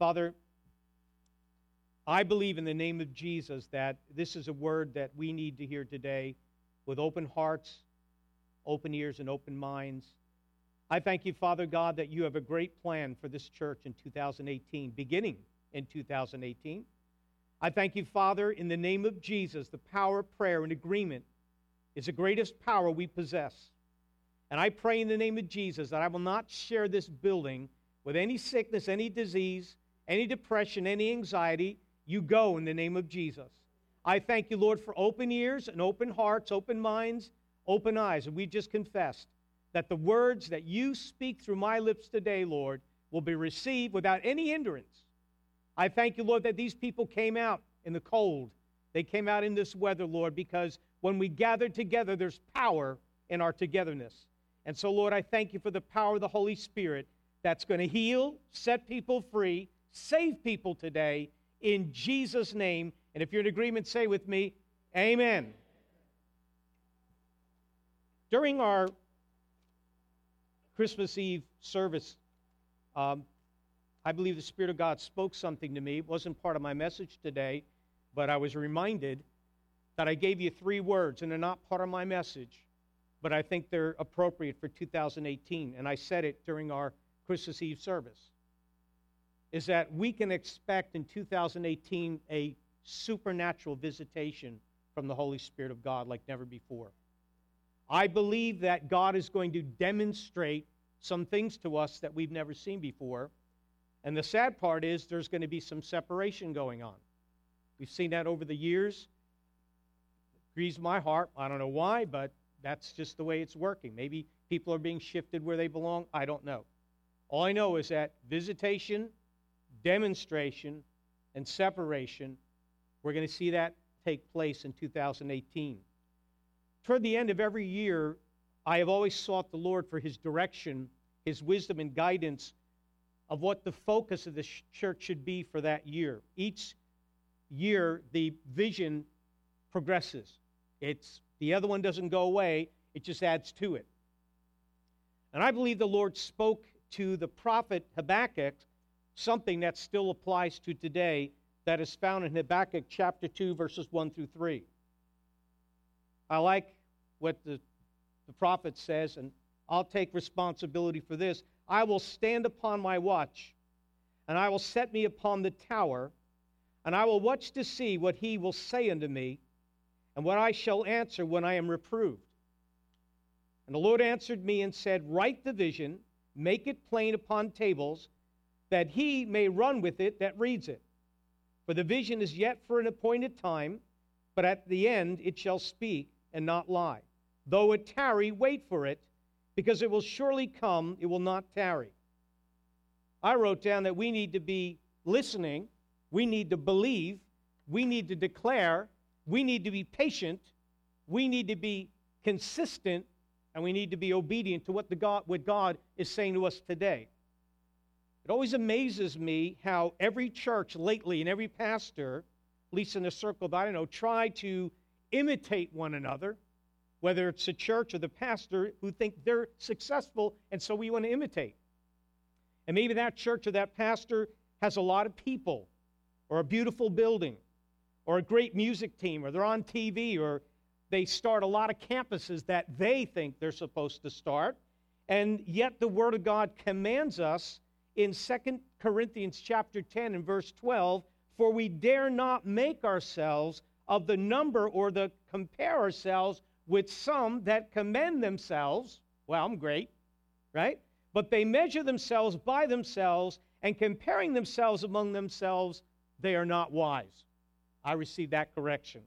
Father, I believe in the name of Jesus that this is a word that we need to hear today with open hearts, open ears, and open minds. I thank you, Father God, that you have a great plan for this church in 2018, beginning in 2018. I thank you, Father, in the name of Jesus, the power of prayer and agreement is the greatest power we possess. And I pray in the name of Jesus that I will not share this building with any sickness, any disease, any depression, any anxiety. You go in the name of Jesus. I thank you, Lord, for open ears and open hearts, open minds, open eyes. And we just confessed that the words that you speak through my lips today, Lord, will be received without any hindrance. I thank you, Lord, that these people came out in the cold. They came out in this weather, Lord, because when we gather together, there's power in our togetherness. And so, Lord, I thank you for the power of the Holy Spirit that's going to heal, set people free, save people today in Jesus' name. And if you're in agreement, say with me, Amen. During our Christmas Eve service, um, I believe the Spirit of God spoke something to me. It wasn't part of my message today, but I was reminded that I gave you three words, and they're not part of my message, but I think they're appropriate for 2018. And I said it during our Christmas Eve service. Is that we can expect in 2018 a supernatural visitation from the Holy Spirit of God like never before. I believe that God is going to demonstrate some things to us that we've never seen before. And the sad part is there's going to be some separation going on. We've seen that over the years. It grieves my heart. I don't know why, but that's just the way it's working. Maybe people are being shifted where they belong. I don't know. All I know is that visitation, demonstration, and separation, we're going to see that take place in 2018 toward the end of every year, I have always sought the Lord for his direction, his wisdom, and guidance of what the focus of the church should be for that year. Each year, the vision progresses. It's the other one doesn't go away, it just adds to it. And I believe the Lord spoke to the prophet Habakkuk something that still applies to today that is found in Habakkuk chapter 2, verses 1 through 3. I like what the, the prophet says, and I'll take responsibility for this. I will stand upon my watch, and I will set me upon the tower, and I will watch to see what he will say unto me, and what I shall answer when I am reproved. And the Lord answered me and said, Write the vision, make it plain upon tables, that he may run with it that reads it. For the vision is yet for an appointed time, but at the end it shall speak and not lie. Though it tarry, wait for it, because it will surely come, it will not tarry. I wrote down that we need to be listening, we need to believe, we need to declare, we need to be patient, we need to be consistent, and we need to be obedient to what, the God, what God is saying to us today. It always amazes me how every church lately and every pastor, at least in the circle that I know, try to imitate one another, whether it's the church or the pastor who think they're successful, and so we want to imitate. And maybe that church or that pastor has a lot of people, or a beautiful building, or a great music team, or they're on TV, or they start a lot of campuses that they think they're supposed to start. And yet the Word of God commands us in 2 Corinthians chapter 10 and verse 12, for we dare not make ourselves of the number or the compare ourselves with some that commend themselves. Well, I'm great, right? But they measure themselves by themselves, and comparing themselves among themselves, they are not wise. I received that correction.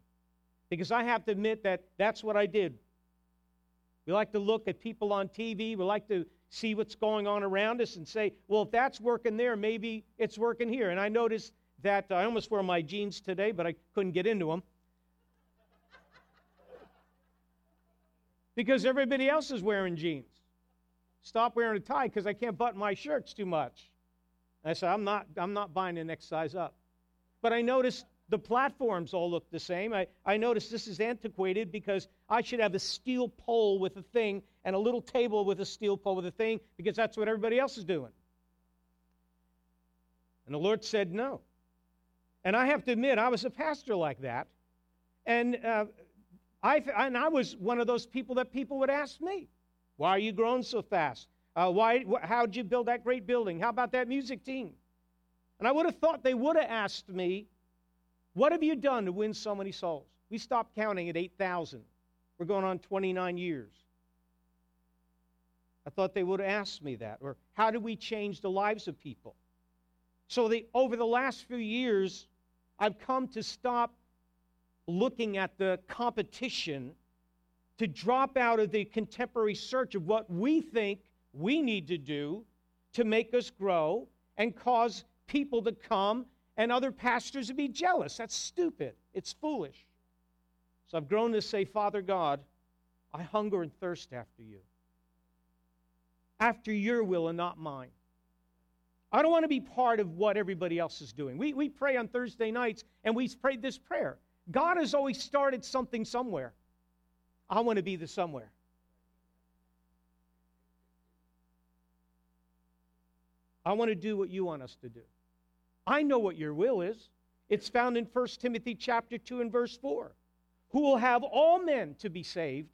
Because I have to admit that that's what I did. We like to look at people on TV, we like to see what's going on around us and say, well, if that's working there, maybe it's working here. And I noticed that uh, I almost wore my jeans today, but I couldn't get into them. because everybody else is wearing jeans. Stop wearing a tie because I can't button my shirts too much. And I said, I'm not, I'm not buying the next size up. But I noticed the platforms all look the same. I, I noticed this is antiquated because I should have a steel pole with a thing and a little table with a steel pole with a thing because that's what everybody else is doing. And the Lord said no. And I have to admit, I was a pastor like that. And, uh, I, and I was one of those people that people would ask me, Why are you growing so fast? Uh, why, wh- how'd you build that great building? How about that music team? And I would have thought they would have asked me, What have you done to win so many souls? We stopped counting at 8,000. We're going on 29 years. I thought they would asked me that. Or how do we change the lives of people? So the, over the last few years, I've come to stop looking at the competition to drop out of the contemporary search of what we think we need to do to make us grow and cause people to come and other pastors to be jealous. That's stupid. It's foolish. So I've grown to say, Father God, I hunger and thirst after you, after your will and not mine. I don't want to be part of what everybody else is doing. We, we pray on Thursday nights and we pray this prayer God has always started something somewhere. I want to be the somewhere. I want to do what you want us to do. I know what your will is. It's found in 1 Timothy chapter 2 and verse 4. Who will have all men to be saved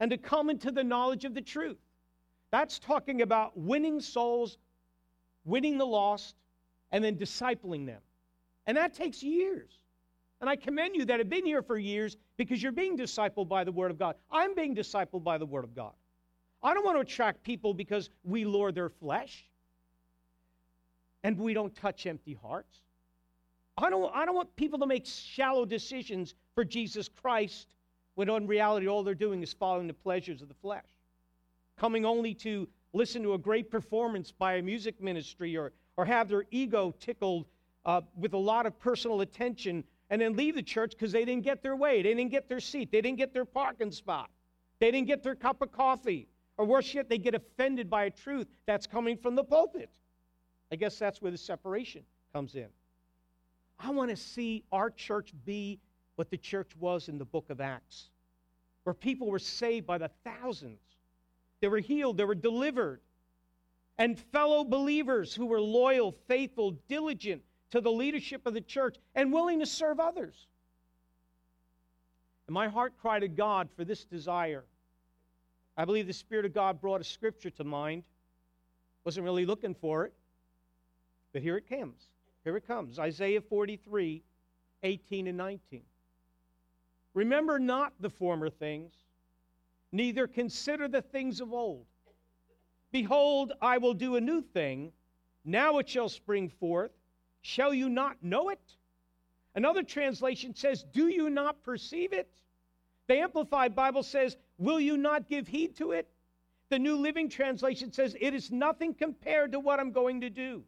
and to come into the knowledge of the truth. That's talking about winning souls, winning the lost, and then discipling them. And that takes years. And I commend you that have been here for years because you're being discipled by the Word of God. I'm being discipled by the Word of God. I don't want to attract people because we lure their flesh and we don't touch empty hearts. I don't, I don't want people to make shallow decisions for Jesus Christ when in reality all they're doing is following the pleasures of the flesh. Coming only to listen to a great performance by a music ministry or, or have their ego tickled uh, with a lot of personal attention and then leave the church because they didn't get their way. They didn't get their seat. They didn't get their parking spot. They didn't get their cup of coffee. Or worse yet, they get offended by a truth that's coming from the pulpit. I guess that's where the separation comes in. I want to see our church be what the church was in the book of Acts, where people were saved by the thousands. They were healed, they were delivered. And fellow believers who were loyal, faithful, diligent to the leadership of the church, and willing to serve others. And my heart cried to God for this desire. I believe the Spirit of God brought a scripture to mind. Wasn't really looking for it, but here it comes. Here it comes Isaiah 43 18 and 19. Remember not the former things, neither consider the things of old. Behold, I will do a new thing. Now it shall spring forth. Shall you not know it? Another translation says, Do you not perceive it? The Amplified Bible says, Will you not give heed to it? The New Living Translation says, It is nothing compared to what I'm going to do.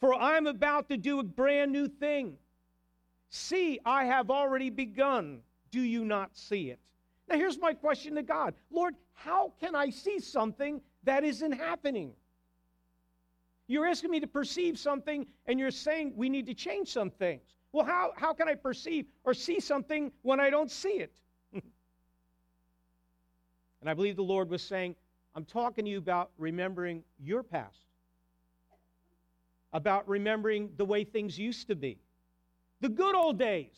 For I'm about to do a brand new thing. See, I have already begun. Do you not see it? Now, here's my question to God Lord, how can I see something that isn't happening? You're asking me to perceive something, and you're saying we need to change some things. Well, how, how can I perceive or see something when I don't see it? and I believe the Lord was saying, I'm talking to you about remembering your past, about remembering the way things used to be, the good old days,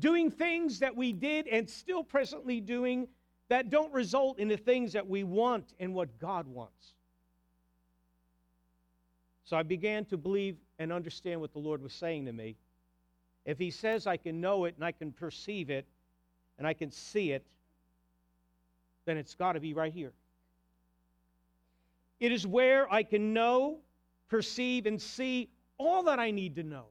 doing things that we did and still presently doing that don't result in the things that we want and what God wants. So I began to believe and understand what the Lord was saying to me. If He says I can know it and I can perceive it and I can see it, then it's got to be right here. It is where I can know, perceive, and see all that I need to know,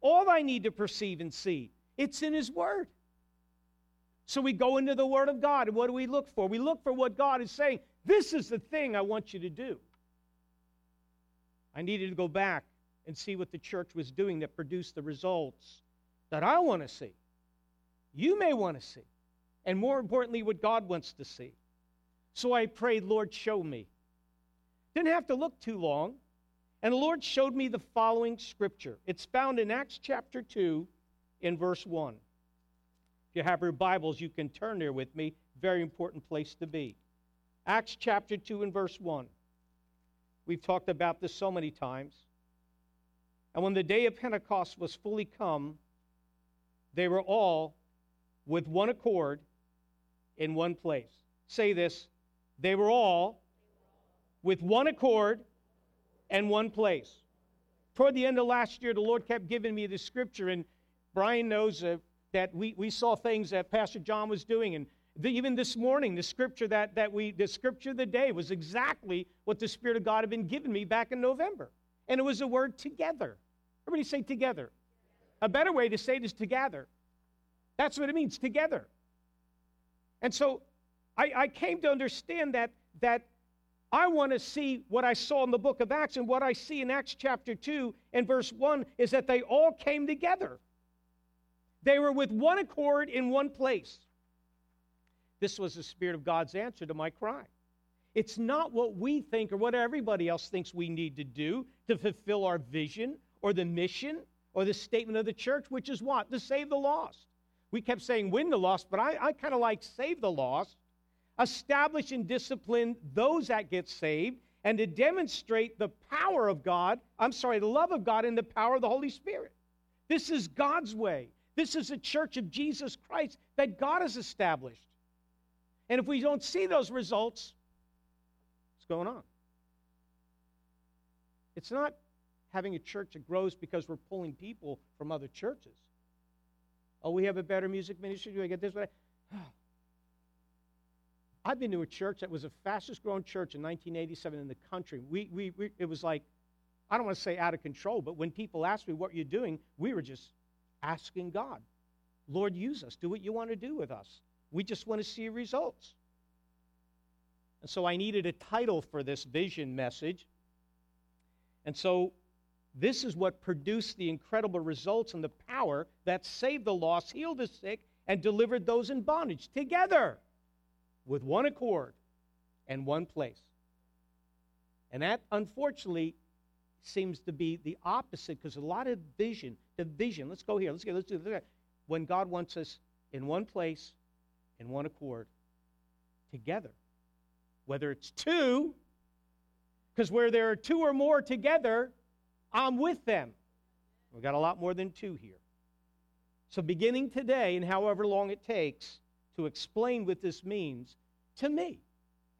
all I need to perceive and see. It's in His Word. So we go into the Word of God, and what do we look for? We look for what God is saying. This is the thing I want you to do. I needed to go back and see what the church was doing that produced the results that I want to see. You may want to see. And more importantly, what God wants to see. So I prayed, Lord, show me. Didn't have to look too long. And the Lord showed me the following scripture. It's found in Acts chapter 2, in verse 1. If you have your Bibles, you can turn there with me. Very important place to be. Acts chapter 2, and verse 1. We've talked about this so many times. And when the day of Pentecost was fully come, they were all with one accord in one place. Say this they were all with one accord and one place. Toward the end of last year, the Lord kept giving me the scripture, and Brian knows uh, that we, we saw things that Pastor John was doing. And the, even this morning, the scripture that, that we, the scripture of the day was exactly what the Spirit of God had been giving me back in November. And it was the word together. Everybody say together. A better way to say it is together. That's what it means, together. And so I, I came to understand that, that I want to see what I saw in the book of Acts, and what I see in Acts chapter 2 and verse 1 is that they all came together. They were with one accord in one place. This was the Spirit of God's answer to my cry. It's not what we think or what everybody else thinks we need to do to fulfill our vision or the mission or the statement of the church, which is what? To save the lost. We kept saying win the lost, but I, I kind of like save the lost establish and discipline those that get saved, and to demonstrate the power of God, I'm sorry, the love of God and the power of the Holy Spirit. This is God's way. This is a church of Jesus Christ that God has established. And if we don't see those results, what's going on? It's not having a church that grows because we're pulling people from other churches. Oh, we have a better music ministry. Do I get this? I've been to a church that was the fastest growing church in 1987 in the country. We, we, we, it was like, I don't want to say out of control, but when people asked me what you're doing, we were just asking God, Lord, use us. Do what you want to do with us. We just want to see results. And so I needed a title for this vision message. And so this is what produced the incredible results and the power that saved the lost, healed the sick, and delivered those in bondage together with one accord and one place. And that, unfortunately, seems to be the opposite because a lot of vision, division. Let's go here. Let's get. Let's do this. When God wants us in one place, in one accord, together, whether it's two, because where there are two or more together, I'm with them. We've got a lot more than two here. So, beginning today, and however long it takes, to explain what this means to me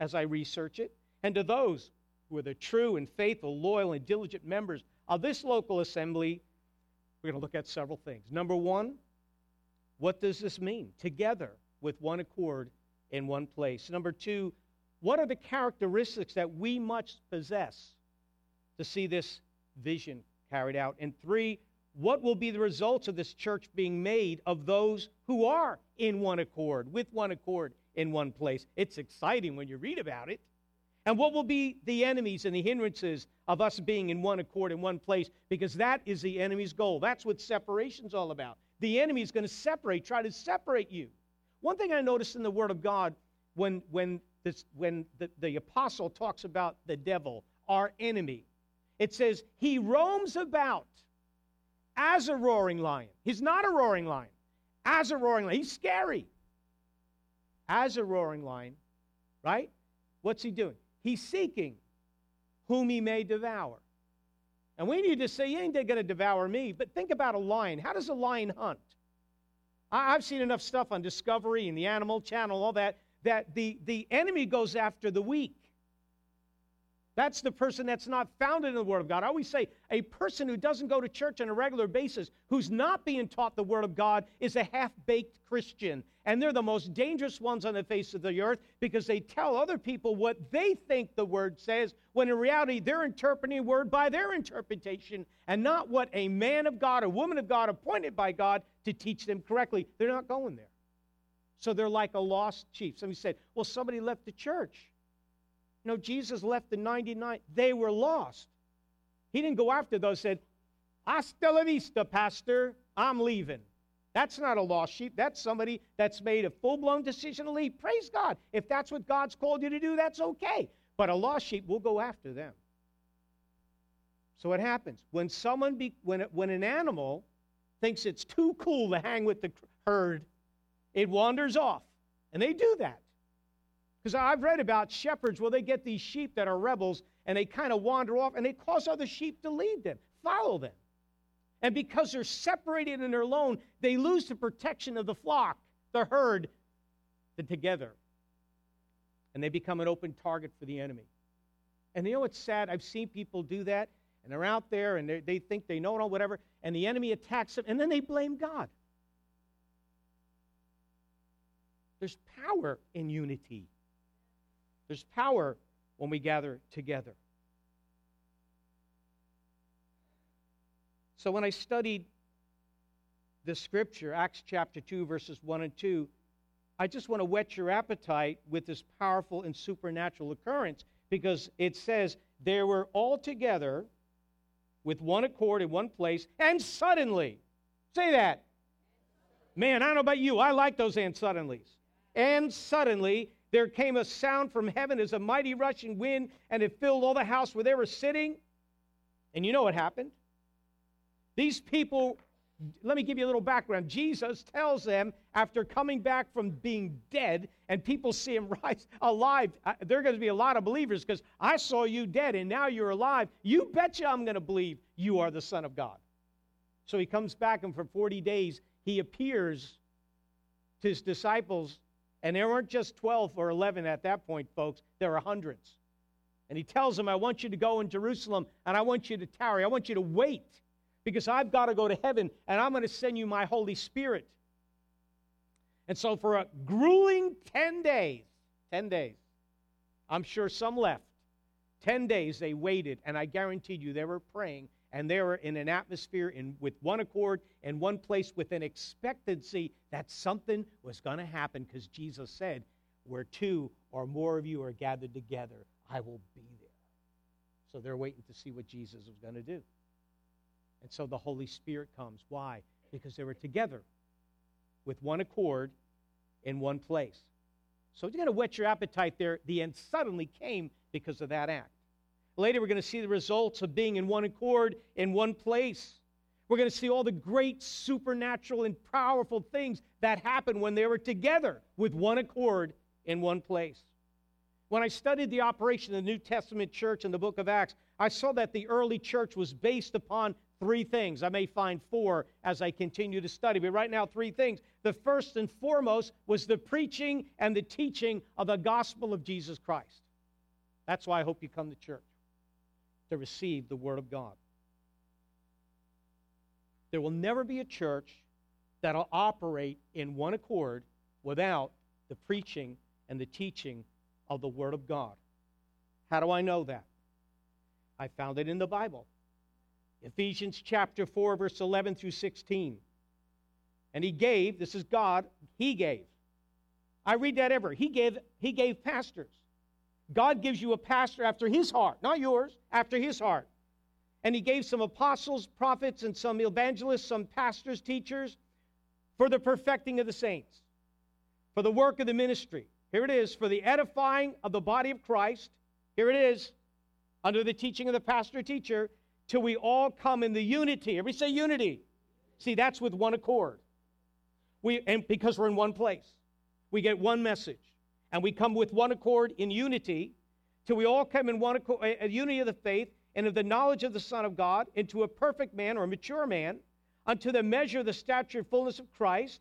as I research it, and to those who are the true and faithful, loyal, and diligent members of this local assembly. We're going to look at several things. Number one, what does this mean? Together with one accord in one place. Number two, what are the characteristics that we must possess to see this vision carried out? And three, what will be the results of this church being made of those who are in one accord, with one accord in one place? It's exciting when you read about it. And what will be the enemies and the hindrances of us being in one accord in one place? Because that is the enemy's goal. That's what separation's all about. The enemy is going to separate, try to separate you. One thing I noticed in the Word of God when, when, this, when the, the apostle talks about the devil, our enemy, it says, He roams about as a roaring lion. He's not a roaring lion, as a roaring lion. He's scary. As a roaring lion, right? What's he doing? He's seeking whom he may devour. And we need to say, He ain't they going to devour me. But think about a lion. How does a lion hunt? I've seen enough stuff on Discovery and the Animal Channel, all that, that the, the enemy goes after the weak. That's the person that's not founded in the Word of God. I always say a person who doesn't go to church on a regular basis, who's not being taught the Word of God, is a half baked Christian. And they're the most dangerous ones on the face of the earth because they tell other people what they think the Word says, when in reality they're interpreting Word by their interpretation and not what a man of God, a woman of God, appointed by God to teach them correctly. They're not going there. So they're like a lost sheep. Somebody said, Well, somebody left the church. You know, Jesus left the 99. They were lost. He didn't go after those, said, Hasta la vista, Pastor. I'm leaving. That's not a lost sheep. That's somebody that's made a full blown decision to leave. Praise God. If that's what God's called you to do, that's okay. But a lost sheep will go after them. So what happens? When someone be, when, when an animal thinks it's too cool to hang with the herd, it wanders off. And they do that. Because I've read about shepherds where they get these sheep that are rebels and they kind of wander off and they cause other sheep to lead them, follow them. And because they're separated and they're alone, they lose the protection of the flock, the herd, the together. And they become an open target for the enemy. And you know what's sad? I've seen people do that, and they're out there and they think they know it all, whatever, and the enemy attacks them, and then they blame God. There's power in unity. There's power when we gather together. So when I studied the scripture, Acts chapter 2, verses 1 and 2, I just want to whet your appetite with this powerful and supernatural occurrence because it says they were all together with one accord in one place, and suddenly, say that. Man, I don't know about you, I like those and suddenlies. And suddenly there came a sound from heaven as a mighty rushing wind, and it filled all the house where they were sitting. And you know what happened? These people, let me give you a little background. Jesus tells them after coming back from being dead, and people see him rise alive, uh, there are going to be a lot of believers because I saw you dead and now you're alive. You betcha I'm going to believe you are the Son of God. So he comes back, and for 40 days, he appears to his disciples and there weren't just 12 or 11 at that point, folks, there were hundreds. And he tells them, I want you to go in Jerusalem and I want you to tarry. I want you to wait because I've got to go to heaven and I'm going to send you my Holy Spirit. And so, for a grueling 10 days, 10 days, I'm sure some left. 10 days they waited, and I guaranteed you they were praying and they were in an atmosphere in, with one accord in one place with an expectancy that something was going to happen because Jesus said, Where two or more of you are gathered together, I will be there. So they're waiting to see what Jesus was going to do. And so the Holy Spirit comes. Why? Because they were together with one accord in one place. So you're going to whet your appetite there. The end suddenly came because of that act. Later, we're going to see the results of being in one accord in one place. We're going to see all the great supernatural and powerful things that happened when they were together with one accord in one place. When I studied the operation of the New Testament church in the book of Acts, I saw that the early church was based upon three things. I may find four as I continue to study, but right now, three things. The first and foremost was the preaching and the teaching of the gospel of Jesus Christ. That's why I hope you come to church to receive the Word of God. There will never be a church that'll operate in one accord without the preaching and the teaching of the Word of God. How do I know that? I found it in the Bible. Ephesians chapter 4, verse 11 through 16. And he gave, this is God, he gave. I read that ever. He gave, he gave pastors. God gives you a pastor after his heart, not yours, after his heart. And he gave some apostles, prophets, and some evangelists, some pastors, teachers, for the perfecting of the saints, for the work of the ministry. Here it is, for the edifying of the body of Christ. Here it is, under the teaching of the pastor teacher, till we all come in the unity. Everybody say unity. See, that's with one accord. We, and because we're in one place, we get one message and we come with one accord in unity, till we all come in one accord, a uh, uh, unity of the faith and of the knowledge of the Son of God, into a perfect man or a mature man, unto the measure of the stature and fullness of Christ,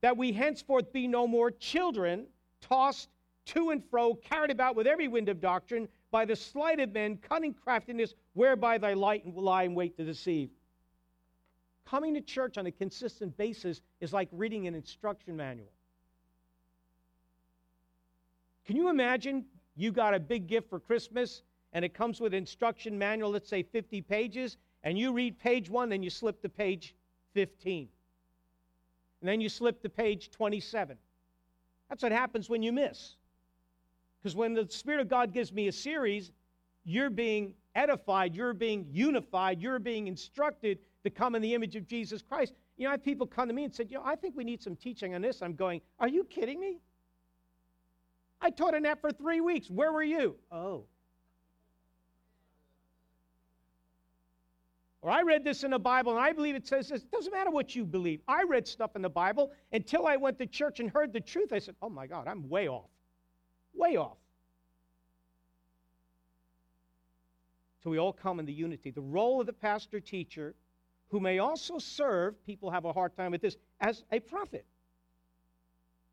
that we henceforth be no more children, tossed to and fro, carried about with every wind of doctrine, by the sleight of men, cunning craftiness, whereby and lie in wait to deceive. Coming to church on a consistent basis is like reading an instruction manual. Can you imagine you got a big gift for Christmas and it comes with instruction manual, let's say 50 pages, and you read page one, then you slip to page 15. And then you slip to page 27. That's what happens when you miss. Because when the Spirit of God gives me a series, you're being edified, you're being unified, you're being instructed to come in the image of Jesus Christ. You know, I have people come to me and said, you know, I think we need some teaching on this. I'm going, are you kidding me? I taught on that for three weeks. Where were you? Oh. Or I read this in the Bible and I believe it says this. It doesn't matter what you believe. I read stuff in the Bible until I went to church and heard the truth. I said, oh my God, I'm way off. Way off. So we all come in the unity. The role of the pastor teacher who may also serve, people have a hard time with this, as a prophet.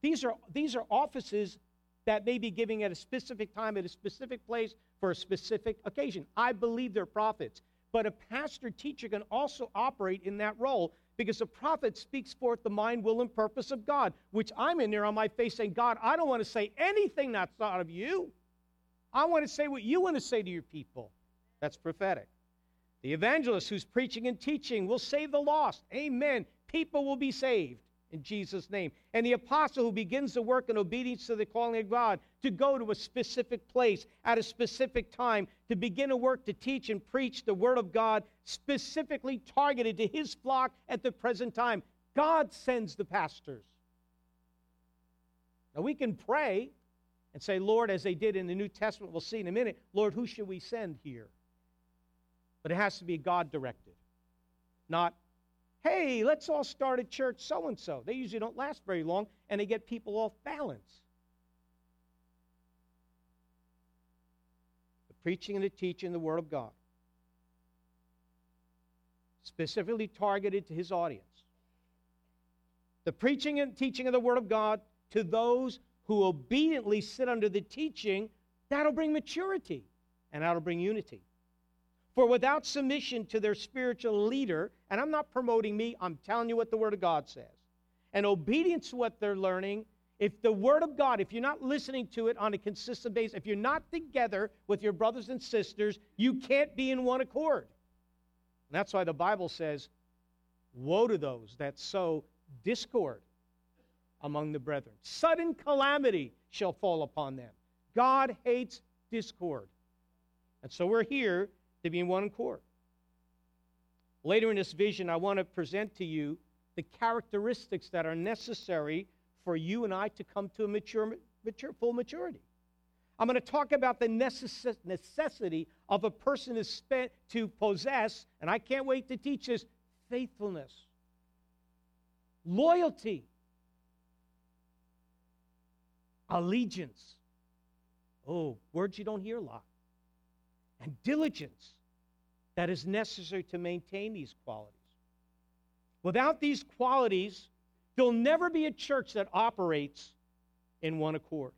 These are, these are offices that may be giving at a specific time, at a specific place, for a specific occasion. I believe they're prophets. But a pastor teacher can also operate in that role because a prophet speaks forth the mind, will, and purpose of God, which I'm in there on my face saying, God, I don't want to say anything that's not of you. I want to say what you want to say to your people. That's prophetic. The evangelist who's preaching and teaching will save the lost. Amen. People will be saved in Jesus' name. And the apostle who begins the work in obedience to the calling of God to go to a specific place at a specific time to begin a work to teach and preach the word of God specifically targeted to his flock at the present time. God sends the pastors. Now we can pray and say, Lord, as they did in the New Testament, we'll see in a minute, Lord, who should we send here? But it has to be God directed, not, hey, let's all start a church so and so. They usually don't last very long and they get people off balance. The preaching and the teaching of the Word of God, specifically targeted to his audience. The preaching and teaching of the Word of God to those who obediently sit under the teaching, that'll bring maturity and that'll bring unity. For without submission to their spiritual leader, and I'm not promoting me, I'm telling you what the Word of God says, and obedience to what they're learning, if the Word of God, if you're not listening to it on a consistent basis, if you're not together with your brothers and sisters, you can't be in one accord. And that's why the Bible says, Woe to those that sow discord among the brethren. Sudden calamity shall fall upon them. God hates discord. And so we're here to be in one accord. Later in this vision, I want to present to you the characteristics that are necessary for you and I to come to a mature, mature full maturity. I'm going to talk about the necess- necessity of a person to, spend, to possess, and I can't wait to teach this faithfulness, loyalty, allegiance. Oh, words you don't hear a lot and diligence that is necessary to maintain these qualities. Without these qualities, there'll never be a church that operates in one accord.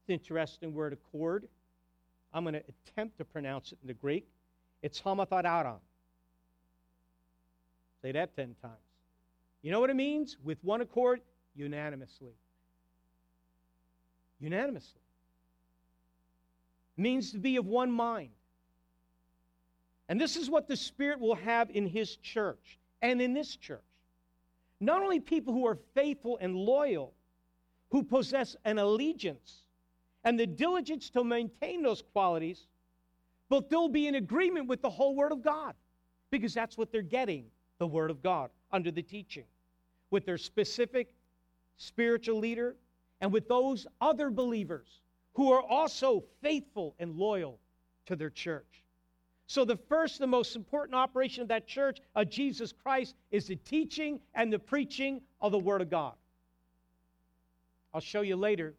It's an interesting word, accord. I'm going to attempt to pronounce it in the Greek. It's homothadaron. Say that 10 times. You know what it means? With one accord, unanimously. Unanimously means to be of one mind. And this is what the Spirit will have in His church and in this church. Not only people who are faithful and loyal, who possess an allegiance and the diligence to maintain those qualities, but they'll be in agreement with the whole Word of God because that's what they're getting the Word of God under the teaching with their specific spiritual leader and with those other believers who are also faithful and loyal to their church. So, the first, the most important operation of that church of Jesus Christ is the teaching and the preaching of the Word of God. I'll show you later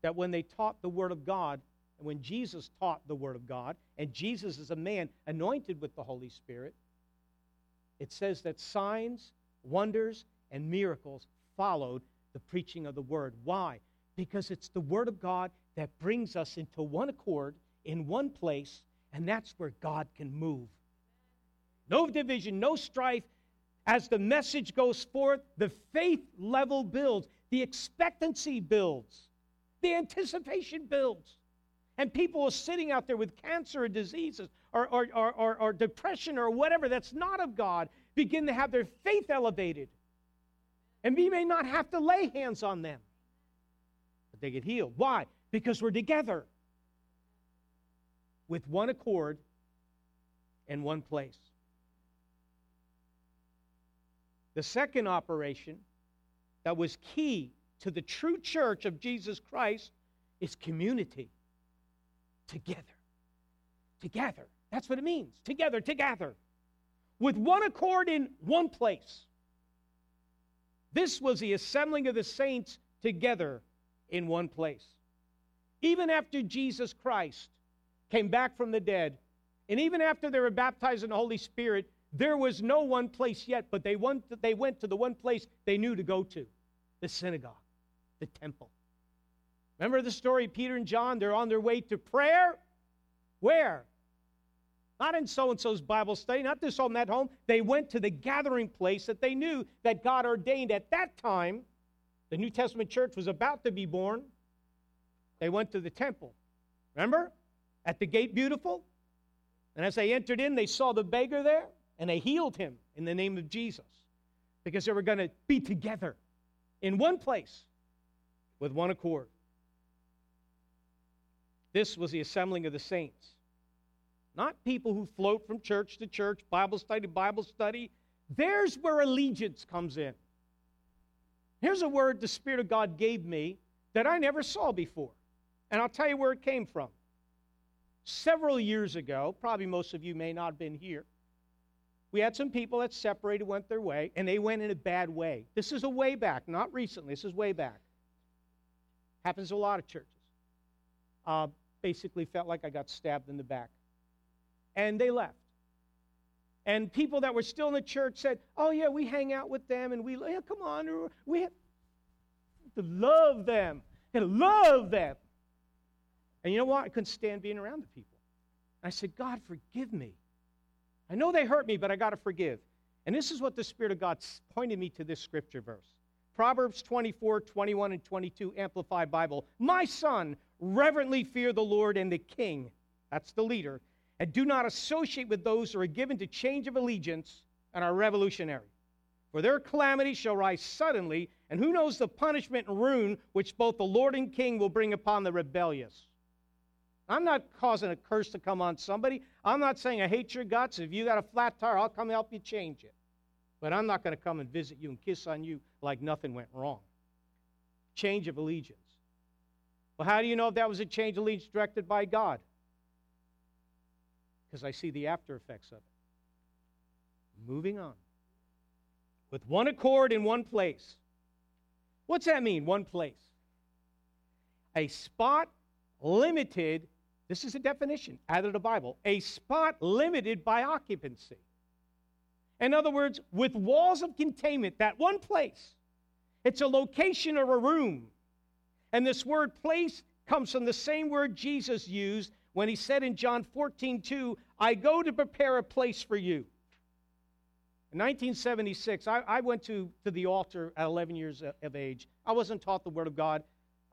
that when they taught the Word of God, and when Jesus taught the Word of God, and Jesus is a man anointed with the Holy Spirit, it says that signs, wonders, and miracles followed the preaching of the Word. Why? Because it's the Word of God that brings us into one accord in one place, and that's where God can move. No division, no strife. As the message goes forth, the faith level builds, the expectancy builds, the anticipation builds. And people are sitting out there with cancer or diseases or, or, or, or, depression or whatever that's not of God begin to have their faith elevated. And we may not have to lay hands on them, but they get healed. Why? Because we're together with one accord in one place. The second operation that was key to the true church of Jesus Christ is community. Together. Together. That's what it means. Together, together. With one accord in one place. This was the assembling of the saints together in one place. Even after Jesus Christ came back from the dead, and even after they were baptized in the Holy Spirit, there was no one place yet, but they went, they went to the one place they knew to go to the synagogue, the temple. Remember the story, Peter and John? They're on their way to prayer. Where? Not in so and so's Bible study, not this home, that home. They went to the gathering place that they knew that God ordained at that time. The New Testament church was about to be born. They went to the temple. Remember? At the gate, beautiful. And as they entered in, they saw the beggar there and they healed him in the name of Jesus because they were going to be together in one place with one accord. This was the assembling of the saints. Not people who float from church to church, Bible study Bible study. There's where allegiance comes in. Here's a word the Spirit of God gave me that I never saw before. And I'll tell you where it came from. Several years ago, probably most of you may not have been here, we had some people that separated, went their way, and they went in a bad way. This is a way back, not recently. This is way back. Happens to a lot of churches. Uh, basically, felt like I got stabbed in the back. And they left. And people that were still in the church said, Oh, yeah, we hang out with them and we, yeah, come on, we have to love them and love them. And you know what? I couldn't stand being around the people. I said, God, forgive me. I know they hurt me, but I got to forgive. And this is what the Spirit of God pointed me to this scripture verse Proverbs 24, 21, and 22, Amplified Bible. My son, reverently fear the Lord and the king. That's the leader. And do not associate with those who are given to change of allegiance and are revolutionary. For their calamity shall rise suddenly, and who knows the punishment and ruin which both the Lord and king will bring upon the rebellious. I'm not causing a curse to come on somebody. I'm not saying I hate your guts. If you got a flat tire, I'll come help you change it. But I'm not going to come and visit you and kiss on you like nothing went wrong. Change of allegiance. Well, how do you know if that was a change of allegiance directed by God? Because I see the after effects of it. Moving on. With one accord in one place. What's that mean, one place? A spot limited this is a definition out of the Bible a spot limited by occupancy. In other words, with walls of containment, that one place. It's a location or a room. And this word place comes from the same word Jesus used when he said in John 14, 2, I go to prepare a place for you. In 1976, I, I went to, to the altar at 11 years of age. I wasn't taught the Word of God.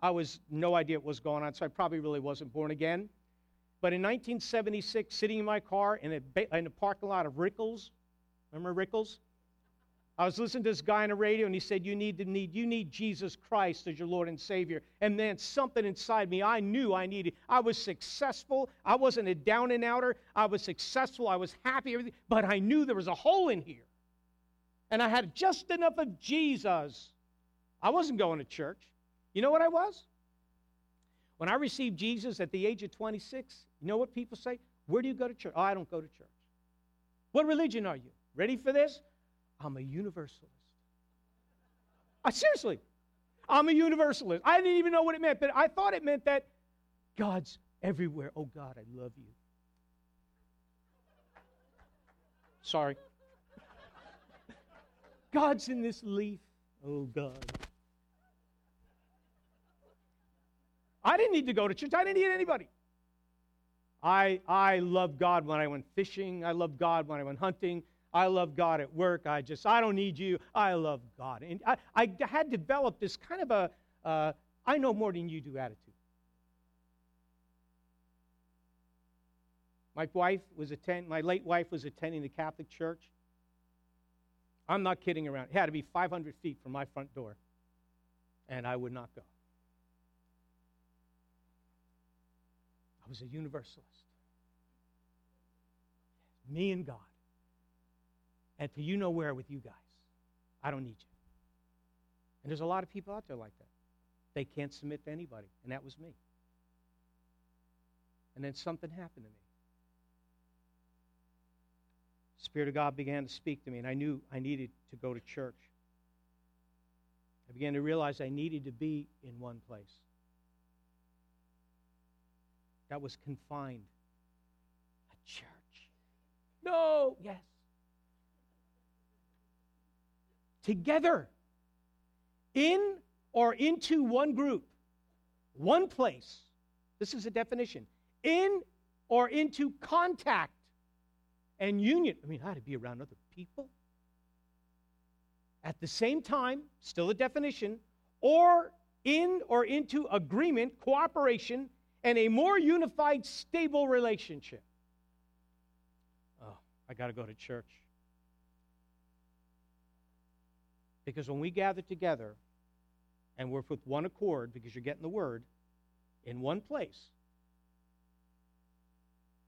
I was no idea what was going on, so I probably really wasn't born again. But in 1976, sitting in my car in a, in a parking lot of Rickles, remember Rickles? I was listening to this guy on the radio, and he said, "You need to need you need Jesus Christ as your Lord and Savior." And then something inside me, I knew I needed. I was successful. I wasn't a down and outer. I was successful. I was happy. Everything, but I knew there was a hole in here, and I had just enough of Jesus. I wasn't going to church. You know what I was? When I received Jesus at the age of 26, you know what people say? Where do you go to church? Oh, I don't go to church. What religion are you? Ready for this? I'm a universalist. I, seriously, I'm a universalist. I didn't even know what it meant, but I thought it meant that God's everywhere. Oh, God, I love you. Sorry. God's in this leaf. Oh, God. I didn't need to go to church. I didn't need anybody. I, I love God when I went fishing. I love God when I went hunting. I love God at work. I just, I don't need you. I love God. And I, I had developed this kind of a uh, I know more than you do attitude. My wife was attend, my late wife was attending the Catholic Church. I'm not kidding around. It had to be 500 feet from my front door, and I would not go. I was a universalist. Me and God. And to you know where with you guys. I don't need you. And there's a lot of people out there like that. They can't submit to anybody. And that was me. And then something happened to me. Spirit of God began to speak to me, and I knew I needed to go to church. I began to realize I needed to be in one place that was confined. A church. No, yes. together in or into one group, one place. This is a definition. In or into contact and union. I mean, how to be around other people. At the same time, still a definition, or in or into agreement, cooperation, and a more unified, stable relationship. Oh, I got to go to church. Because when we gather together and we're with one accord, because you're getting the word, in one place,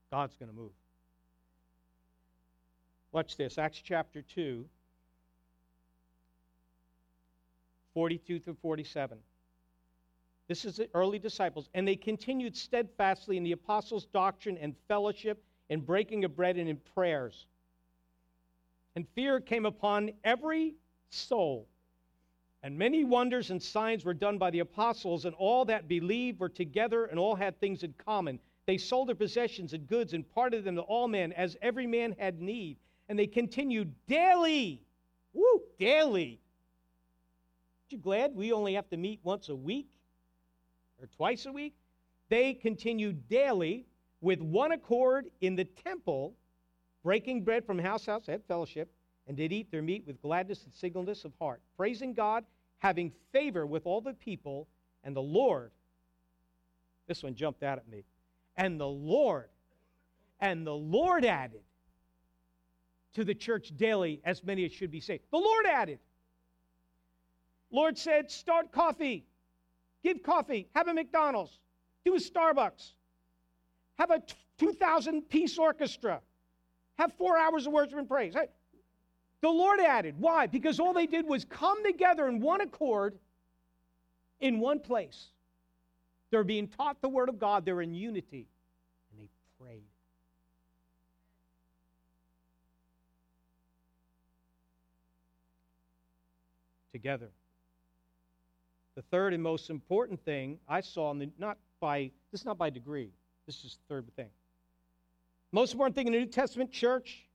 God's going to move. Watch this Acts chapter 2, 42 through 47. This is the early disciples. And they continued steadfastly in the apostles' doctrine and fellowship, in breaking of bread and in prayers. And fear came upon every soul. And many wonders and signs were done by the apostles, and all that believed were together and all had things in common. They sold their possessions and goods and parted them to all men as every man had need. And they continued daily, woo, daily. Aren't you glad we only have to meet once a week or twice a week? They continued daily with one accord in the temple, breaking bread from house to house, at fellowship, and did eat their meat with gladness and singleness of heart, praising God, having favor with all the people, and the Lord. This one jumped out at me. And the Lord, and the Lord added to the church daily as many as should be saved. The Lord added. Lord said, start coffee, give coffee, have a McDonald's, do a Starbucks, have a 2,000 piece orchestra, have four hours of worship and praise. The Lord added. Why? Because all they did was come together in one accord in one place. They're being taught the Word of God, they're in unity, and they prayed. Together. The third and most important thing I saw, in the, not by this is not by degree. This is the third thing. Most important thing in the New Testament church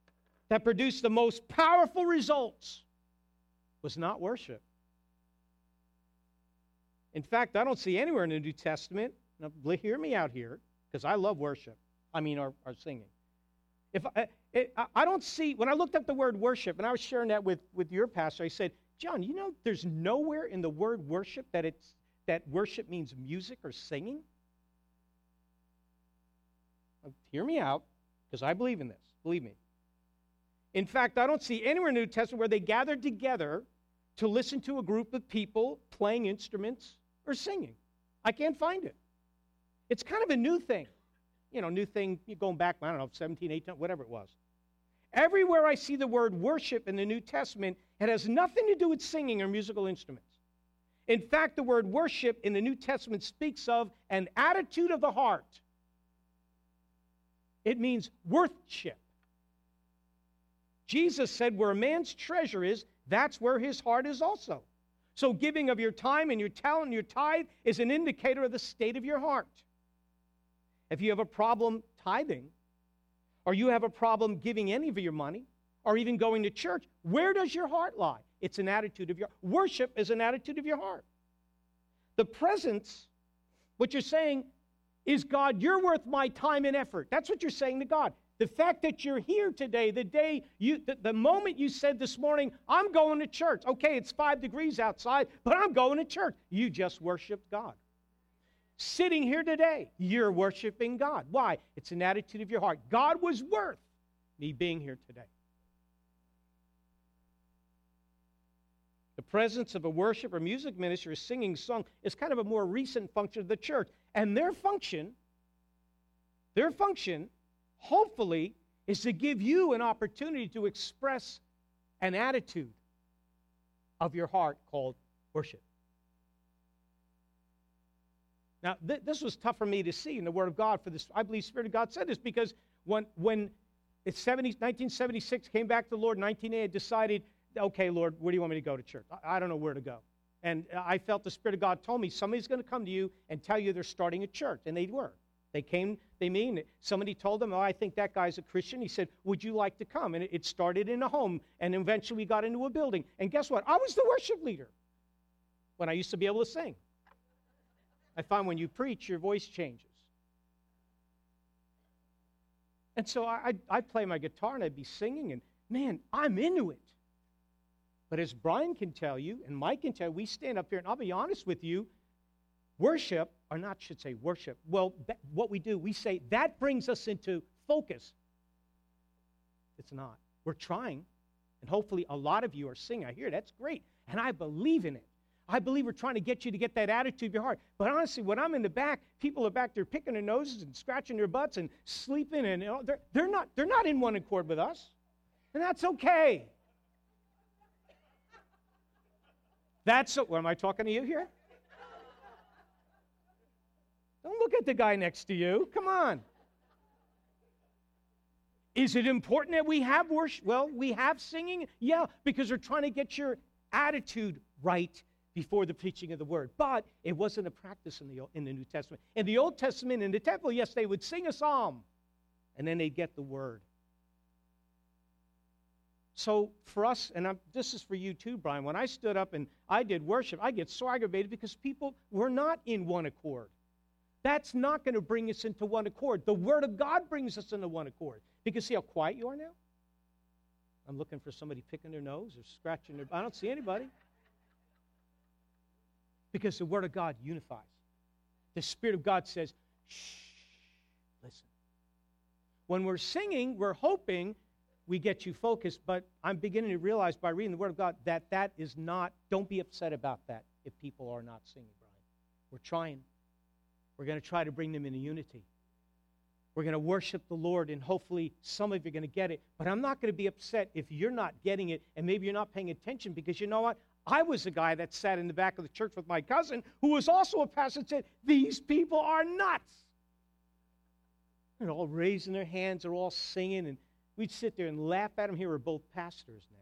that produced the most powerful results was not worship. In fact, I don't see anywhere in the New Testament, now hear me out here, because I love worship. I mean, our, our singing. If I, it, I don't see, when I looked up the word worship, and I was sharing that with, with your pastor, I said, John, you know, there's nowhere in the word worship that, it's, that worship means music or singing. hear me out, because I believe in this. Believe me. In fact, I don't see anywhere in the New Testament where they gathered together to listen to a group of people playing instruments or singing. I can't find it. It's kind of a new thing. You know, new thing going back, I don't know, 17, 18, whatever it was. Everywhere I see the word worship in the New Testament, it has nothing to do with singing or musical instruments. In fact, the word worship in the New Testament speaks of an attitude of the heart. It means worthship. Jesus said, Where a man's treasure is, that's where his heart is also. So, giving of your time and your talent and your tithe is an indicator of the state of your heart. If you have a problem tithing, or you have a problem giving any of your money, or even going to church, where does your heart lie? It's an attitude of your worship is an attitude of your heart. The presence, what you're saying is God, you're worth my time and effort. That's what you're saying to God. The fact that you're here today, the day you, the, the, moment you said this morning, I'm going to church. Okay, it's five degrees outside, but I'm going to church. You just worshiped God. Sitting here today, you're worshiping God. Why? It's an attitude of your heart. God was worth me being here today. The presence of a worship or music minister singing song is kind of a more recent function of the church. And their function, their function hopefully, is to give you an opportunity to express an attitude of your heart called worship. Now, th- this was tough for me to see in the Word of God for this. I believe Spirit of God said this because when, when it's 70, 1976 came back to the Lord, 1980 decided, okay, Lord, where do you want me to go to church? I, I don't know where to go. And I felt the Spirit of God told me somebody's going to come to you and tell you they're starting a church, and they were. They came, they mean somebody told them, Oh, I think that guy's a Christian. He said, Would you like to come? And it started in a home, and eventually we got into a building. And guess what? I was the worship leader when I used to be able to sing. I find when you preach, your voice changes. And so I, I'd play my guitar and I'd be singing, and man, I'm into it. But as Brian can tell you, and Mike can tell you, we stand up here, and I'll be honest with you, worship, or not should say worship, well, that, what we do, we say that brings us into focus. It's not. We're trying, and hopefully a lot of you are singing. I hear that's great, and I believe in it. I believe we're trying to get you to get that attitude of your heart. But honestly, when I'm in the back, people are back there picking their noses and scratching their butts and sleeping, and you know, they're, they're, not, they're not in one accord with us. And that's okay. That's, what am I talking to you here? Don't look at the guy next to you. Come on. Is it important that we have worship? Well, we have singing. Yeah, because we're trying to get your attitude right before the preaching of the word. But it wasn't a practice in the, in the New Testament. In the Old Testament, in the temple, yes, they would sing a psalm and then they'd get the word. So for us, and I'm, this is for you too, Brian, when I stood up and I did worship, I get so aggravated because people were not in one accord. That's not going to bring us into one accord. The Word of God brings us into one accord. Because see how quiet you are now? I'm looking for somebody picking their nose or scratching their. I don't see anybody. Because the Word of God unifies. The Spirit of God says, shh, listen. When we're singing, we're hoping we get you focused, but I'm beginning to realize by reading the Word of God that that is not, don't be upset about that if people are not singing, Brian. We're trying. We're going to try to bring them into unity. We're going to worship the Lord, and hopefully some of you are going to get it. But I'm not going to be upset if you're not getting it, and maybe you're not paying attention because you know what? I was the guy that sat in the back of the church with my cousin who was also a pastor and said, These people are nuts. They're all raising their hands, they're all singing, and we'd sit there and laugh at them. Here we're both pastors now.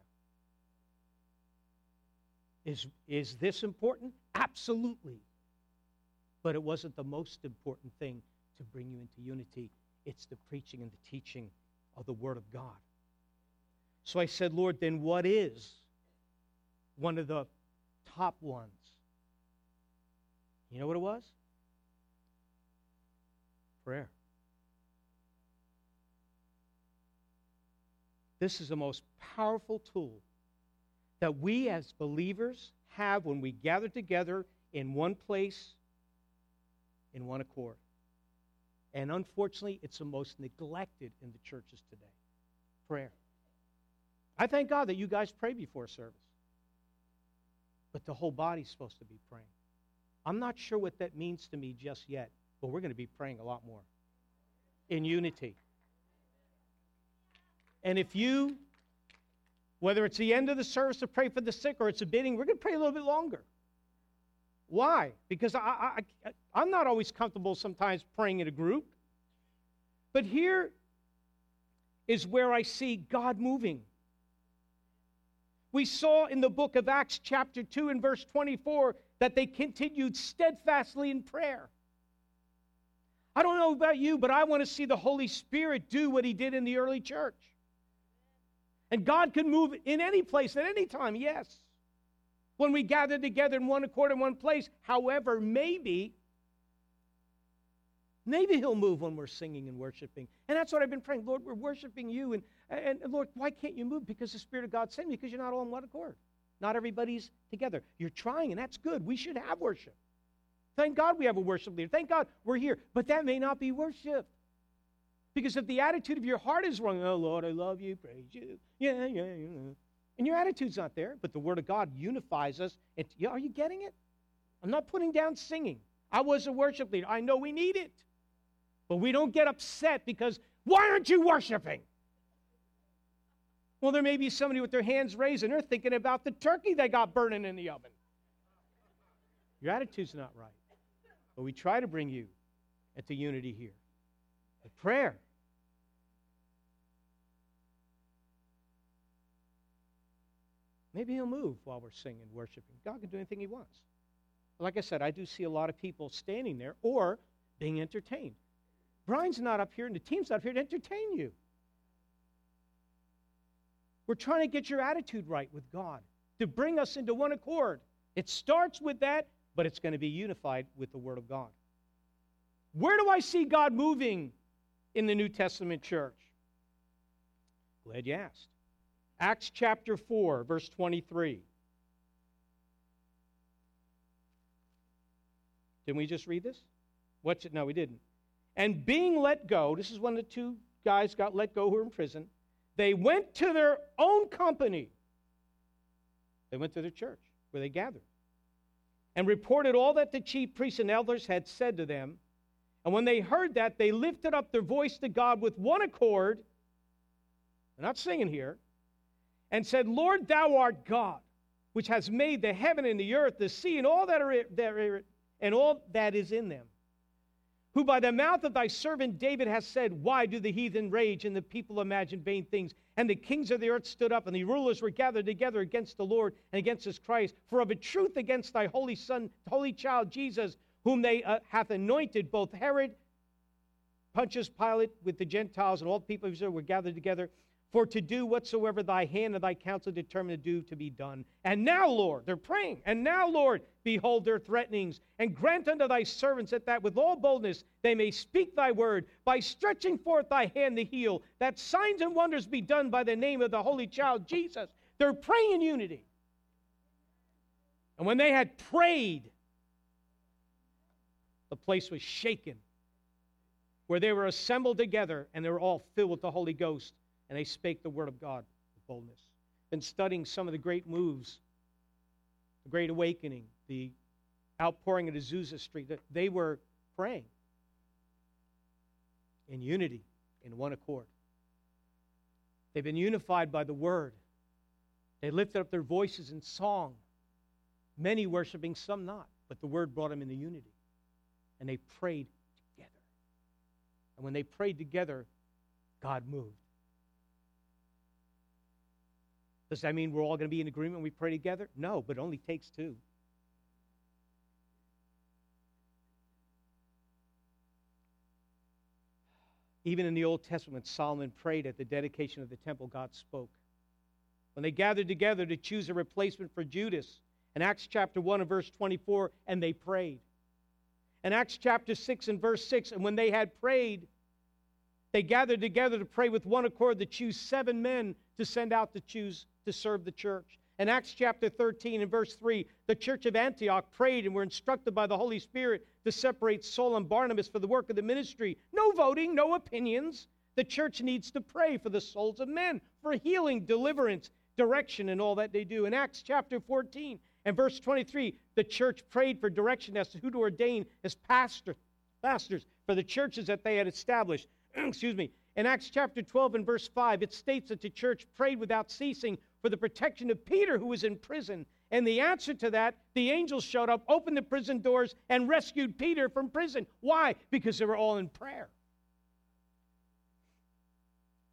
Is, is this important? Absolutely. But it wasn't the most important thing to bring you into unity. It's the preaching and the teaching of the Word of God. So I said, Lord, then what is one of the top ones. You know what it was? Prayer. This is the most powerful tool that we as believers have when we gather together in one place, in one accord. And unfortunately, it's the most neglected in the churches today prayer. I thank God that you guys pray before service but the whole body's supposed to be praying. I'm not sure what that means to me just yet, but we're going to be praying a lot more in unity. And if you, whether it's the end of the service to pray for the sick or it's a bidding, we're going to pray a little bit longer. Why? Because I, I, I'm not always comfortable sometimes praying in a group. But here is where I see God moving. We saw in the book of Acts, chapter 2, and verse 24, that they continued steadfastly in prayer. I don't know about you, but I want to see the Holy Spirit do what he did in the early church. And God can move in any place at any time, yes. When we gather together in one accord in one place, however, maybe Maybe he'll move when we're singing and worshiping. And that's what I've been praying. Lord, we're worshiping you. And, and, and Lord, why can't you move? Because the Spirit of God sent me, because you're not all in one accord. Not everybody's together. You're trying, and that's good. We should have worship. Thank God we have a worship leader. Thank God we're here. But that may not be worship. Because if the attitude of your heart is wrong, oh Lord, I love you, praise you. Yeah, yeah, yeah. And your attitude's not there, but the Word of God unifies us. Are you getting it? I'm not putting down singing. I was a worship leader. I know we need it. But we don't get upset because, why aren't you worshiping? Well, there may be somebody with their hands raised and they're thinking about the turkey they got burning in the oven. Your attitude's not right. But we try to bring you into unity here. With prayer. Maybe he'll move while we're singing, worshiping. God can do anything he wants. Like I said, I do see a lot of people standing there or being entertained. Brian's not up here and the team's not here to entertain you. We're trying to get your attitude right with God, to bring us into one accord. It starts with that, but it's going to be unified with the Word of God. Where do I see God moving in the New Testament church? Glad you asked. Acts chapter 4, verse 23. Didn't we just read this? What's it? No, we didn't. And being let go, this is when the two guys got let go who were in prison. They went to their own company. They went to their church where they gathered and reported all that the chief priests and elders had said to them. And when they heard that, they lifted up their voice to God with one accord. They're not singing here. And said, Lord, thou art God, which has made the heaven and the earth, the sea, and all that are there, and all that is in them. Who by the mouth of thy servant David has said, Why do the heathen rage and the people imagine vain things? And the kings of the earth stood up, and the rulers were gathered together against the Lord and against his Christ. For of a truth against thy holy son, holy child Jesus, whom they uh, hath anointed, both Herod, Pontius Pilate, with the Gentiles, and all the people of Israel were gathered together for to do whatsoever thy hand and thy counsel determine to do to be done. And now, Lord, they're praying, and now, Lord, behold their threatenings, and grant unto thy servants that, that with all boldness they may speak thy word, by stretching forth thy hand to heal, that signs and wonders be done by the name of the Holy Child Jesus. They're praying in unity. And when they had prayed, the place was shaken, where they were assembled together, and they were all filled with the Holy Ghost and they spake the word of God with boldness. Been studying some of the great moves, the Great Awakening, the outpouring of Azusa Street. They were praying in unity, in one accord. They've been unified by the word. They lifted up their voices in song, many worshiping, some not, but the word brought them into unity. And they prayed together. And when they prayed together, God moved. Does that mean we're all going to be in agreement when we pray together? No, but it only takes two. Even in the Old Testament, Solomon prayed at the dedication of the temple, God spoke. When they gathered together to choose a replacement for Judas, in Acts chapter 1 and verse 24, and they prayed. In Acts chapter 6 and verse 6, and when they had prayed, they gathered together to pray with one accord to choose seven men to send out to choose to serve the church. In Acts chapter 13 and verse 3, the church of Antioch prayed and were instructed by the Holy Spirit to separate Saul and Barnabas for the work of the ministry. No voting, no opinions. The church needs to pray for the souls of men, for healing, deliverance, direction, and all that they do. In Acts chapter 14 and verse 23, the church prayed for direction as to who to ordain as pastor, pastors for the churches that they had established. Excuse me. In Acts chapter 12 and verse 5, it states that the church prayed without ceasing for the protection of Peter, who was in prison. And the answer to that, the angels showed up, opened the prison doors, and rescued Peter from prison. Why? Because they were all in prayer.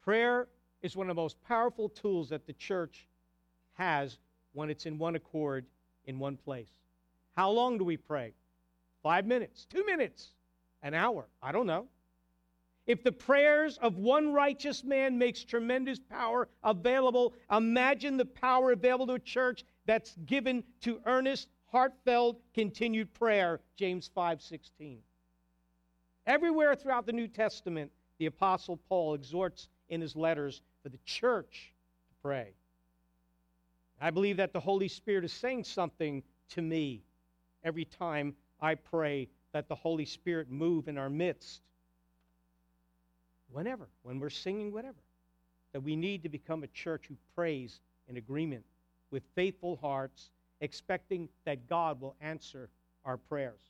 Prayer is one of the most powerful tools that the church has when it's in one accord in one place. How long do we pray? Five minutes, two minutes, an hour. I don't know. If the prayers of one righteous man makes tremendous power available, imagine the power available to a church that's given to earnest, heartfelt, continued prayer, James 5:16. Everywhere throughout the New Testament, the apostle Paul exhorts in his letters for the church to pray. I believe that the Holy Spirit is saying something to me every time I pray that the Holy Spirit move in our midst whenever, when we're singing, whatever. That we need to become a church who prays in agreement with faithful hearts, expecting that God will answer our prayers.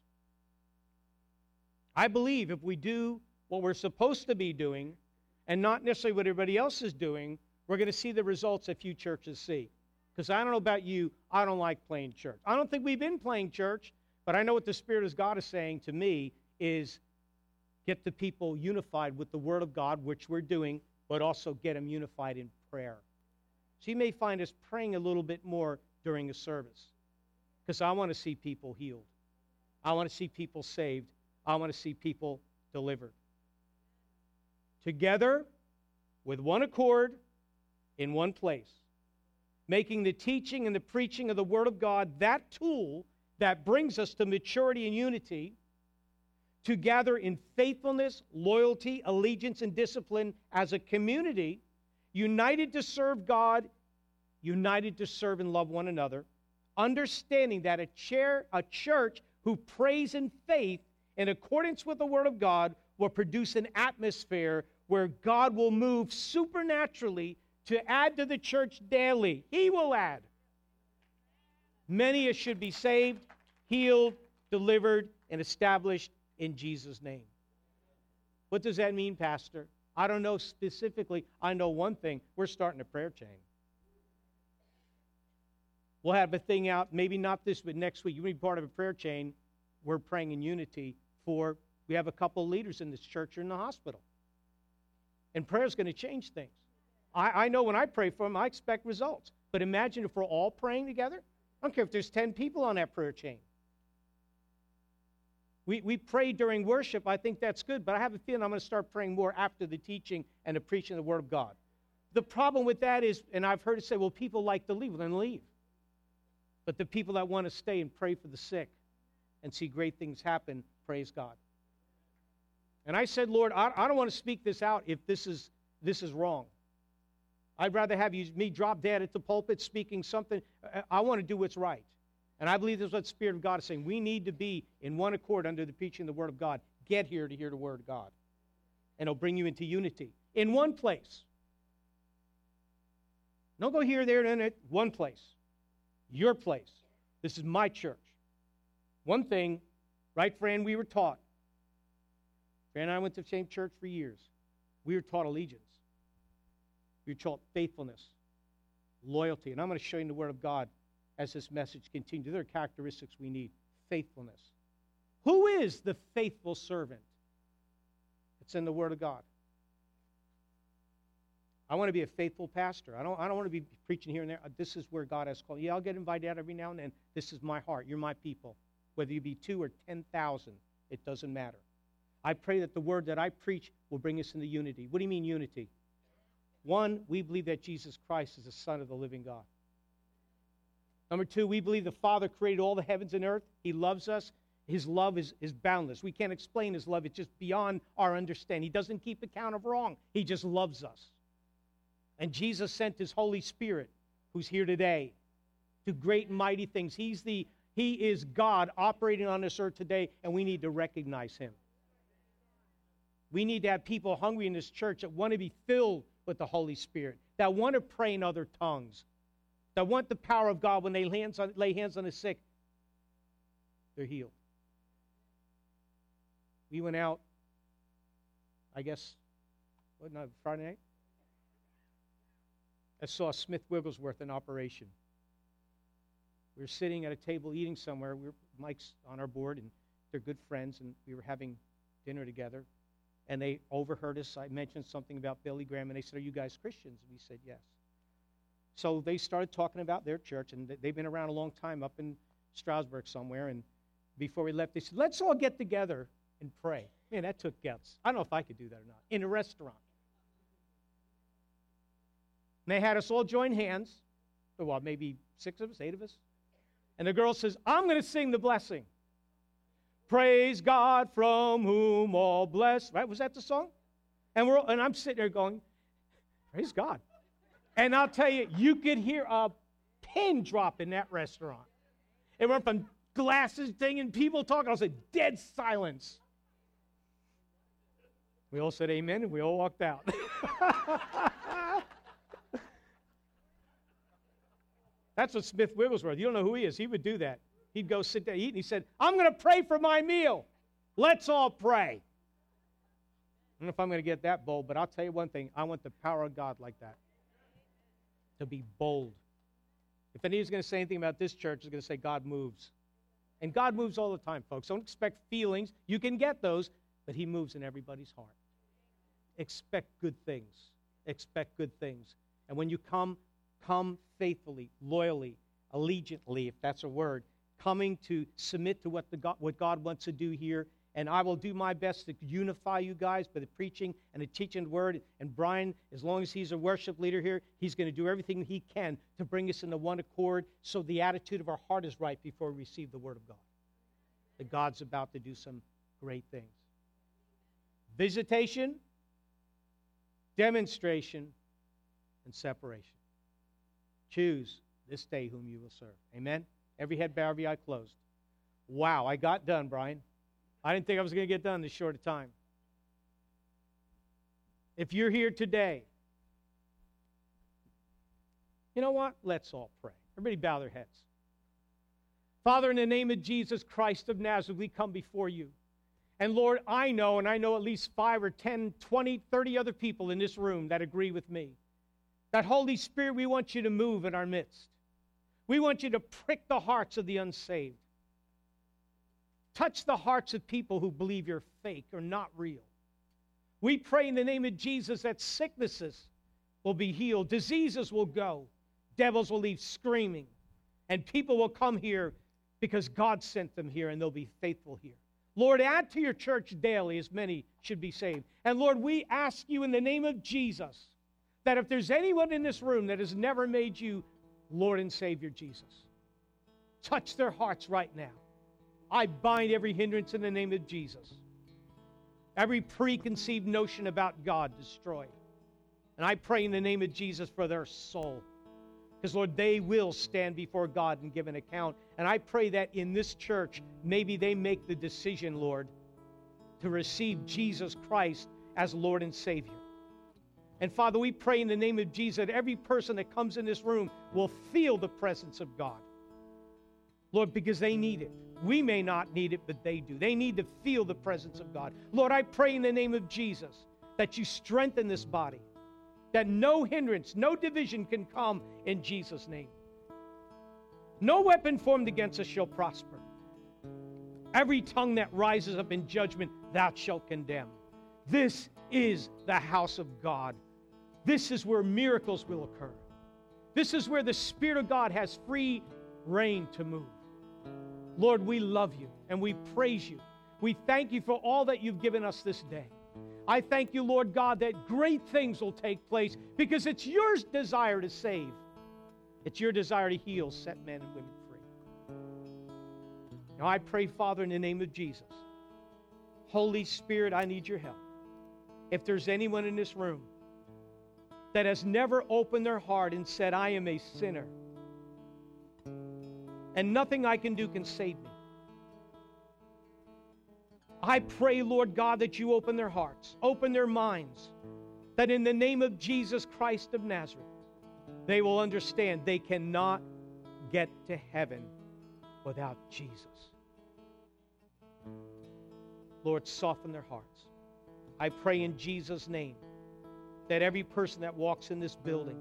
I believe if we do what we're supposed to be doing and not necessarily what everybody else is doing, we're going to see the results that few churches see. Because I don't know about you, I don't like playing church. I don't think we've been playing church, but I know what the Spirit of God is saying to me is get the people unified with the Word of God, which we're doing, but also get them unified in prayer. So you may find us praying a little bit more during a service because I want to see people healed. I want to see people saved. I want to see people delivered. together with one accord in one place, making the teaching and the preaching of the Word of God that tool that brings us to maturity and unity, to gather in faithfulness, loyalty, allegiance, and discipline as a community, united to serve God, united to serve and love one another, understanding that a, chair, a church who prays in faith in accordance with the Word of God will produce an atmosphere where God will move supernaturally to add to the church daily. He will add. Many should be saved, healed, delivered, and established in Jesus' name. What does that mean, Pastor? I don't know specifically. I know one thing we're starting a prayer chain. We'll have a thing out, maybe not this, but next week. You will be part of a prayer chain. We're praying in unity for, we have a couple of leaders in this church or in the hospital. And prayer is going to change things. I, I know when I pray for them, I expect results. But imagine if we're all praying together. I don't care if there's 10 people on that prayer chain. We, we pray during worship. I think that's good, but I have a feeling I'm going to start praying more after the teaching and the preaching of the Word of God. The problem with that is, and I've heard it say, well, people like to leave. Well, then leave. But the people that want to stay and pray for the sick and see great things happen, praise God. And I said, Lord, I, I don't want to speak this out if this is, this is wrong. I'd rather have you, me drop dead at the pulpit speaking something. I want to do what's right. And I believe this is what the Spirit of God is saying. We need to be in one accord under the preaching of the Word of God. Get here to hear the Word of God. And it'll bring you into unity. In one place. Don't go here, there, and it. One place. Your place. This is my church. One thing, right, Fran, we were taught. Fran and I went to the same church for years. We were taught allegiance. We were taught faithfulness, loyalty. And I'm going to show you in the Word of God as this message continues. There are characteristics we need faithfulness. Who is the faithful servant? It's in the Word of God. I want to be a faithful pastor. I don't, I don't want to be preaching here and there. Uh, this is where God has called. Yeah, I'll get invited out every now and then. This is my heart. You're my people. Whether you be two or 10,000, it doesn't matter. I pray that the word that I preach will bring us into unity. What do you mean, unity? One, we believe that Jesus Christ is the Son of the living God. Number two, we believe the Father created all the heavens and earth. He loves us. His love is, is boundless. We can't explain His love, it's just beyond our understanding. He doesn't keep account of wrong, He just loves us. And Jesus sent His Holy Spirit, who's here today, to great and mighty things. He's the He is God operating on this earth today, and we need to recognize Him. We need to have people hungry in this church that want to be filled with the Holy Spirit, that want to pray in other tongues, that want the power of God when they lay hands on, lay hands on the sick, they're healed. We went out, I guess, what, not Friday night? I saw Smith Wigglesworth in operation. We were sitting at a table eating somewhere. We were, Mike's on our board, and they're good friends, and we were having dinner together and they overheard us. I mentioned something about Billy Graham, and they said, Are you guys Christians? And we said, Yes. So they started talking about their church, and they've been around a long time up in Strasbourg somewhere. And before we left, they said, Let's all get together and pray. Man, that took guts. I don't know if I could do that or not. In a restaurant. And they had us all join hands. Well, maybe six of us, eight of us. And the girl says, I'm going to sing the blessing. Praise God from whom all bless. Right? Was that the song? And we're and I'm sitting there going, Praise God. And I'll tell you, you could hear a pin drop in that restaurant. It went from glasses thing and people talking. I was like, dead silence. We all said amen and we all walked out. That's what Smith Wigglesworth. You don't know who he is. He would do that. He'd go sit there eat, and he said, I'm going to pray for my meal. Let's all pray. I don't know if I'm going to get that bold, but I'll tell you one thing. I want the power of God like that. To be bold. If anybody's going to say anything about this church, is going to say God moves. And God moves all the time, folks. Don't expect feelings. You can get those, but He moves in everybody's heart. Expect good things. Expect good things. And when you come, come faithfully, loyally, allegiantly, if that's a word, coming to submit to what, the God, what God wants to do here and I will do my best to unify you guys by the preaching and the teaching word. And Brian, as long as he's a worship leader here, he's going to do everything he can to bring us into one accord so the attitude of our heart is right before we receive the word of God. That God's about to do some great things. Visitation, demonstration, and separation. Choose this day whom you will serve. Amen? Every head bowed, every eye closed. Wow, I got done, Brian. I didn't think I was going to get done this short of time. If you're here today, you know what? Let's all pray. Everybody bow their heads. Father, in the name of Jesus Christ of Nazareth, we come before you. And Lord, I know, and I know at least five or 10, 20, 30 other people in this room that agree with me. That Holy Spirit, we want you to move in our midst. We want you to prick the hearts of the unsaved. Touch the hearts of people who believe you're fake or not real. We pray in the name of Jesus that sicknesses will be healed, diseases will go, devils will leave screaming, and people will come here because God sent them here and they'll be faithful here. Lord, add to your church daily as many should be saved. And Lord, we ask you in the name of Jesus that if there's anyone in this room that has never made you Lord and Savior Jesus, touch their hearts right now. I bind every hindrance in the name of Jesus. Every preconceived notion about God destroyed. And I pray in the name of Jesus for their soul. Because, Lord, they will stand before God and give an account. And I pray that in this church, maybe they make the decision, Lord, to receive Jesus Christ as Lord and Savior. And Father, we pray in the name of Jesus that every person that comes in this room will feel the presence of God. Lord, because they need it. We may not need it, but they do. They need to feel the presence of God. Lord, I pray in the name of Jesus that you strengthen this body, that no hindrance, no division can come in Jesus' name. No weapon formed against us shall prosper. Every tongue that rises up in judgment, thou shalt condemn. This is the house of God. This is where miracles will occur. This is where the Spirit of God has free rein to move. Lord, we love you and we praise you. We thank you for all that you've given us this day. I thank you, Lord God, that great things will take place because it's your desire to save. It's your desire to heal, set men and women free. Now I pray, Father, in the name of Jesus. Holy Spirit, I need your help. If there's anyone in this room that has never opened their heart and said, I am a sinner, and nothing I can do can save me. I pray, Lord God, that you open their hearts, open their minds, that in the name of Jesus Christ of Nazareth, they will understand they cannot get to heaven without Jesus. Lord, soften their hearts. I pray in Jesus' name that every person that walks in this building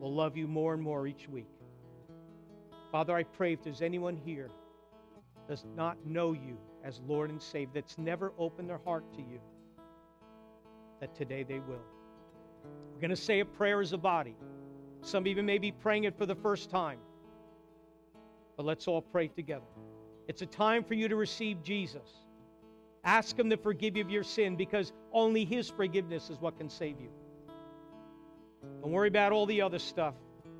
will love you more and more each week. Father, I pray if there's anyone here does not know you as Lord and Savior, that's never opened their heart to you, that today they will. We're going to say a prayer as a body. Some even may be praying it for the first time. But let's all pray together. It's a time for you to receive Jesus. Ask Him to forgive you of your sin because only His forgiveness is what can save you. Don't worry about all the other stuff.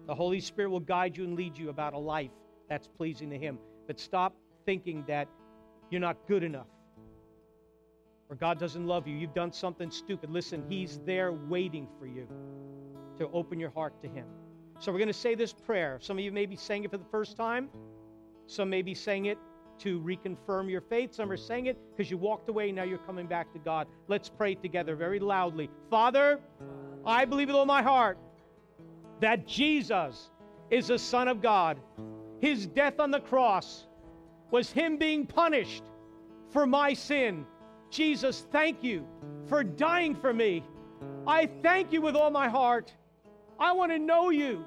The Holy Spirit will guide you and lead you about a life that's pleasing to Him. But stop thinking that you're not good enough or God doesn't love you. You've done something stupid. Listen, He's there waiting for you to open your heart to Him. So we're going to say this prayer. Some of you may be saying it for the first time, some may be saying it to reconfirm your faith. Some are saying it because you walked away, now you're coming back to God. Let's pray together very loudly. Father, I believe with all my heart that Jesus is the Son of God. His death on the cross was Him being punished for my sin. Jesus, thank you for dying for me. I thank you with all my heart. I want to know you.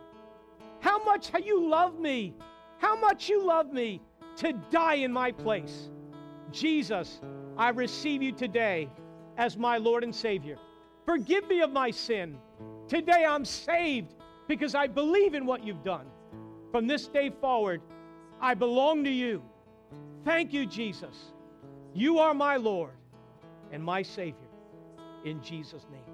How much you love me. How much you love me to die in my place. Jesus, I receive you today as my Lord and Savior. Forgive me of my sin. Today I'm saved because I believe in what you've done. From this day forward, I belong to you. Thank you, Jesus. You are my Lord and my Savior. In Jesus' name.